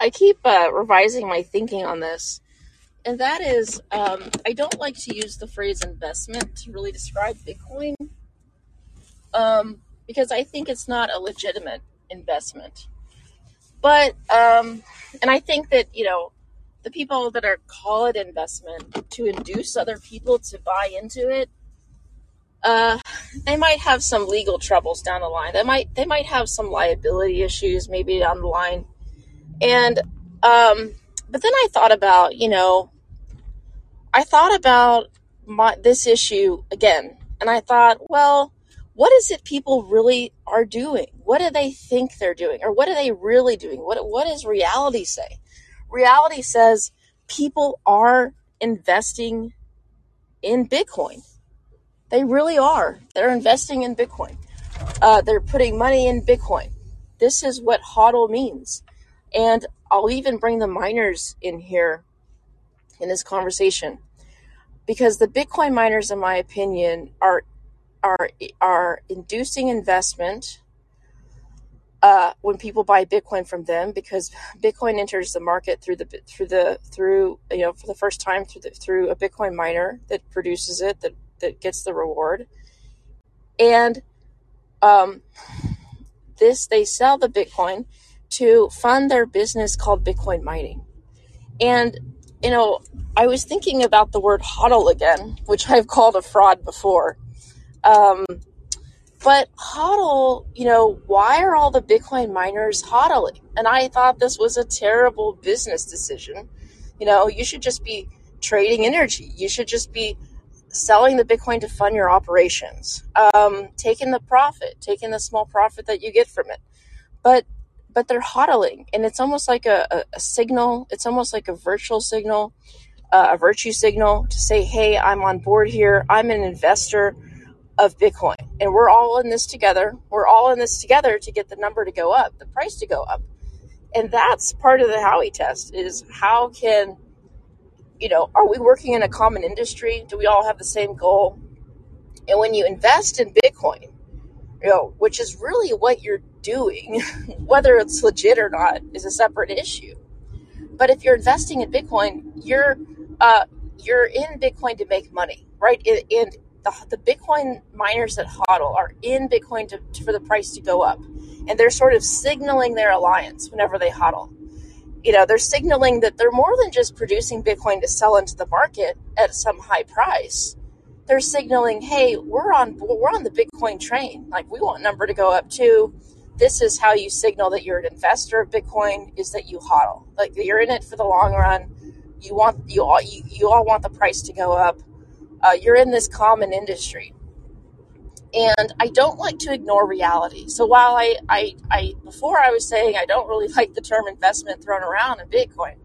I keep uh, revising my thinking on this, and that is, um, I don't like to use the phrase investment to really describe Bitcoin um, because I think it's not a legitimate investment. But, um, and I think that, you know, the people that are call it investment to induce other people to buy into it, uh, they might have some legal troubles down the line. They might they might have some liability issues maybe down the line. And um, but then I thought about, you know, I thought about my, this issue again, and I thought, well, what is it people really are doing? What do they think they're doing, or what are they really doing? What what does reality say? Reality says people are investing in Bitcoin. They really are. They're investing in Bitcoin. Uh, they're putting money in Bitcoin. This is what HODL means. And I'll even bring the miners in here in this conversation. Because the Bitcoin miners, in my opinion, are are are inducing investment uh, when people buy Bitcoin from them because Bitcoin enters the market through the through the through you know for the first time through the, through a Bitcoin miner that produces it that that gets the reward. And um, this they sell the Bitcoin to fund their business called Bitcoin mining and you know I was thinking about the word hodl again which I've called a fraud before um, but hodl, you know, why are all the Bitcoin miners hodling? And I thought this was a terrible business decision. You know, you should just be trading energy. You should just be selling the Bitcoin to fund your operations, um, taking the profit, taking the small profit that you get from it. But but they're hodling, and it's almost like a, a, a signal. It's almost like a virtual signal, uh, a virtue signal to say, "Hey, I'm on board here. I'm an investor." of Bitcoin. And we're all in this together. We're all in this together to get the number to go up, the price to go up. And that's part of the Howey test is how can, you know, are we working in a common industry? Do we all have the same goal? And when you invest in Bitcoin, you know, which is really what you're doing, whether it's legit or not is a separate issue. But if you're investing in Bitcoin, you're uh, you're in Bitcoin to make money, right? And the, the Bitcoin miners that hodl are in Bitcoin to, to, for the price to go up. And they're sort of signaling their alliance whenever they hodl. You know, they're signaling that they're more than just producing Bitcoin to sell into the market at some high price. They're signaling, hey, we're on we're on the Bitcoin train. Like we want number to go up too. This is how you signal that you're an investor of Bitcoin is that you hodl. Like you're in it for the long run. You want you all you, you all want the price to go up uh, you're in this common industry. And I don't like to ignore reality. So while I, I, I, before I was saying I don't really like the term investment thrown around in Bitcoin,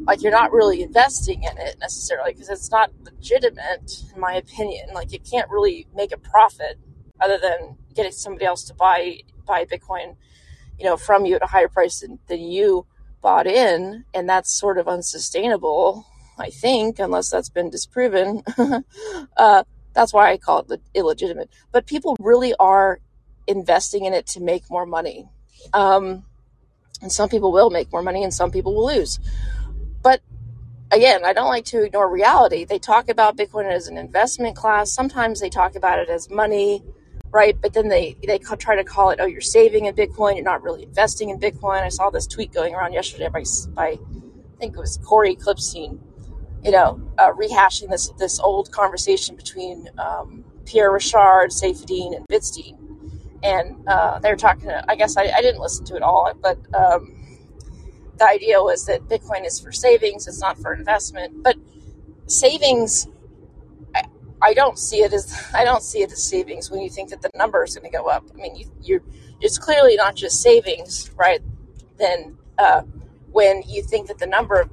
like you're not really investing in it necessarily because it's not legitimate, in my opinion. Like you can't really make a profit other than getting somebody else to buy buy Bitcoin, you know, from you at a higher price than, than you bought in, and that's sort of unsustainable I think, unless that's been disproven. uh, that's why I call it illegitimate. But people really are investing in it to make more money. Um, and some people will make more money and some people will lose. But again, I don't like to ignore reality. They talk about Bitcoin as an investment class. Sometimes they talk about it as money, right? But then they they try to call it, oh, you're saving in Bitcoin. You're not really investing in Bitcoin. I saw this tweet going around yesterday by, by I think it was Cory Klippsten you know, uh, rehashing this this old conversation between um, Pierre Rochard, Saifedean, and Bitstein, and uh, they were talking. I guess I, I, didn't listen to it all, but um, the idea was that Bitcoin is for savings; it's not for investment. But savings, I, I don't see it as I don't see it as savings when you think that the number is going to go up. I mean, you, it's clearly not just savings, right? Then uh, when you think that the number of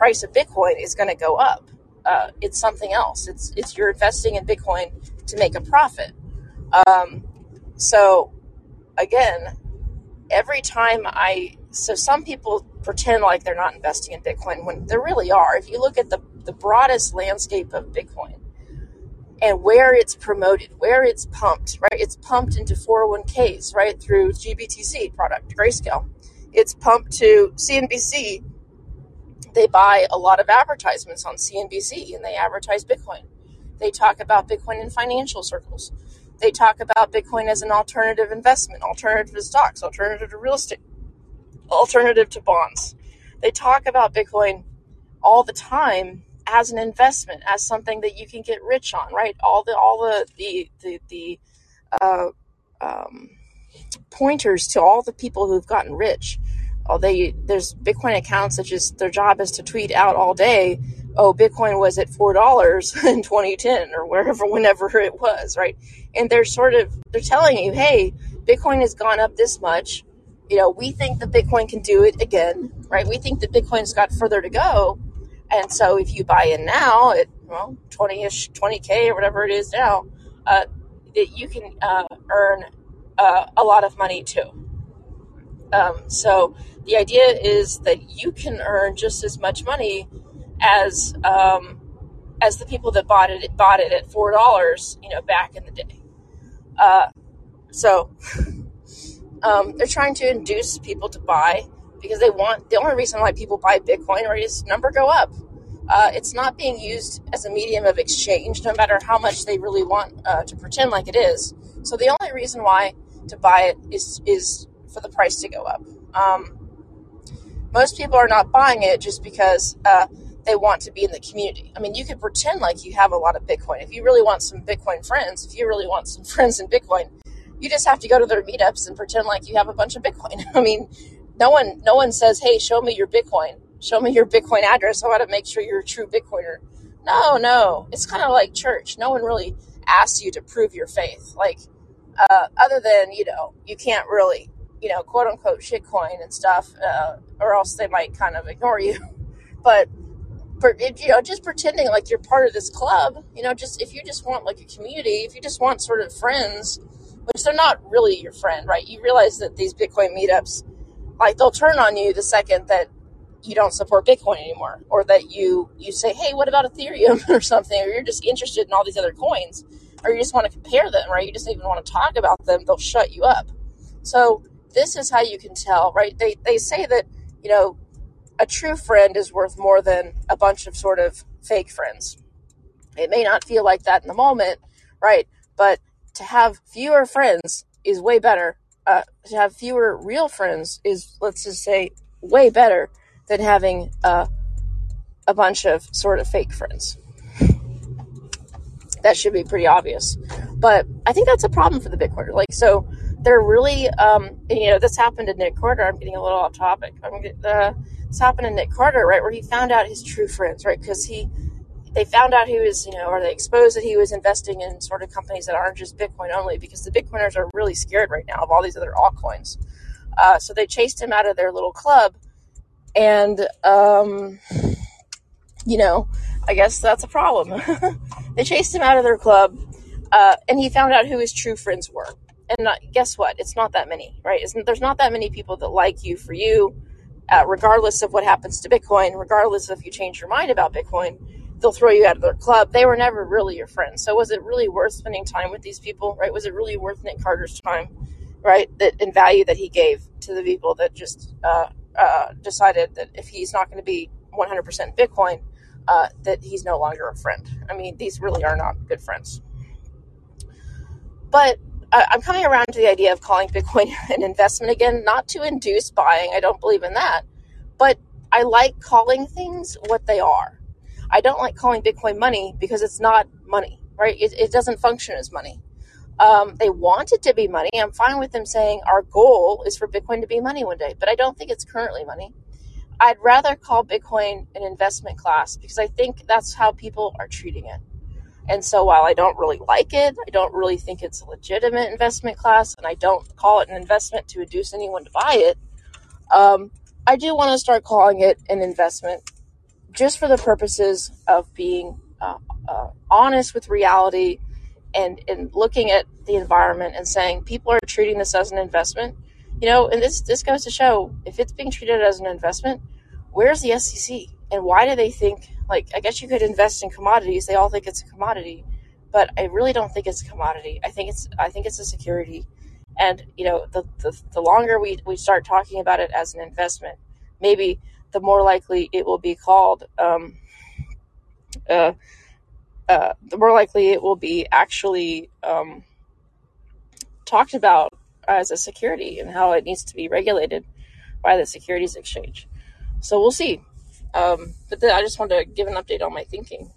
price of Bitcoin is going to go up. Uh, it's something else. It's it's you're investing in Bitcoin to make a profit. Um, so again, every time I so some people pretend like they're not investing in Bitcoin when they really are. If you look at the the broadest landscape of Bitcoin and where it's promoted, where it's pumped, right? It's pumped into 401ks, right, through GBTC product, Grayscale. it's pumped to CNBC. They buy a lot of advertisements on CNBC and they advertise Bitcoin. They talk about Bitcoin in financial circles. They talk about Bitcoin as an alternative investment, alternative to stocks, alternative to real estate, alternative to bonds. They talk about Bitcoin all the time as an investment, as something that you can get rich on, right? All the all the the the, the uh, um, pointers to all the people who've gotten rich. Oh, they there's Bitcoin accounts that just their job is to tweet out all day. Oh, Bitcoin was at four dollars in 2010 or wherever, whenever it was, right? And they're sort of they're telling you, hey, Bitcoin has gone up this much. You know, we think that Bitcoin can do it again, right? We think that Bitcoin's got further to go, and so if you buy in now at well 20ish, 20k or whatever it is now, uh, that you can uh, earn uh, a lot of money too. Um, so the idea is that you can earn just as much money as um, as the people that bought it bought it at four dollars, you know, back in the day. Uh, so um, they're trying to induce people to buy because they want the only reason why people buy Bitcoin right is number go up. Uh, it's not being used as a medium of exchange, no matter how much they really want uh, to pretend like it is. So the only reason why to buy it is is for the price to go up. Um, most people are not buying it just because uh, they want to be in the community. I mean, you could pretend like you have a lot of Bitcoin. If you really want some Bitcoin friends, if you really want some friends in Bitcoin, you just have to go to their meetups and pretend like you have a bunch of Bitcoin. I mean, no one no one says, "Hey, show me your Bitcoin. Show me your Bitcoin address. I want to make sure you're a true Bitcoiner." No, no. It's kind of like church. No one really asks you to prove your faith. Like uh, other than you know you can't really you know quote unquote shitcoin and stuff uh, or else they might kind of ignore you but for you know just pretending like you're part of this club you know just if you just want like a community if you just want sort of friends which they're not really your friend right you realize that these bitcoin meetups like they'll turn on you the second that you don't support bitcoin anymore or that you you say hey what about ethereum or something or you're just interested in all these other coins or you just want to compare them, right? You just even want to talk about them, they'll shut you up. So this is how you can tell, right? They they say that, you know, a true friend is worth more than a bunch of sort of fake friends. It may not feel like that in the moment, right? But to have fewer friends is way better. Uh, to have fewer real friends is, let's just say, way better than having uh, a bunch of sort of fake friends that should be pretty obvious. But I think that's a problem for the Bitcoiner. Like, so they're really, um, and, you know, this happened to Nick Carter. I'm getting a little off topic. I'm uh, this happened to Nick Carter, right, where he found out his true friends, right, because he, they found out he was, you know, or they exposed that he was investing in sort of companies that aren't just Bitcoin only, because the Bitcoiners are really scared right now of all these other altcoins. Uh, so they chased him out of their little club, and um, you know, I guess that's a problem. they chased him out of their club, uh, and he found out who his true friends were. And not, guess what? It's not that many, right? It's, there's not that many people that like you for you, uh, regardless of what happens to Bitcoin, regardless of if you change your mind about Bitcoin. They'll throw you out of their club. They were never really your friends. So was it really worth spending time with these people, right? Was it really worth Nick Carter's time, right? That and value that he gave to the people that just uh, uh decided that if he's not going to be 100% Bitcoin, uh, that he's no longer a friend. I mean, these really are not good friends. But I'm coming around to the idea of calling Bitcoin an investment again, not to induce buying. I don't believe in that. But I like calling things what they are. I don't like calling Bitcoin money because it's not money, right? It, it doesn't function as money. Um, they want it to be money. I'm fine with them saying our goal is for Bitcoin to be money one day, but I don't think it's currently money. I'd rather call Bitcoin an investment class because I think that's how people are treating it. And so while I don't really like it, I don't really think it's a legitimate investment class, and I don't call it an investment to induce anyone to buy it, um, I do want to start calling it an investment just for the purposes of being uh, uh, honest with reality and, and looking at the environment and saying people are treating this as an investment you know, and this this goes to show if it's being treated as an investment, where's the SEC? And why do they think like I guess you could invest in commodities. They all think it's a commodity, but I really don't think it's a commodity. I think it's I think it's a security. And you know, the the, the longer we, we start talking about it as an investment, maybe the more likely it will be called. Um, uh, uh, the more likely it will be actually um, talked about as a security and how it needs to be regulated by the Securities Exchange. So we'll see. Um, but then I just wanted to give an update on my thinking.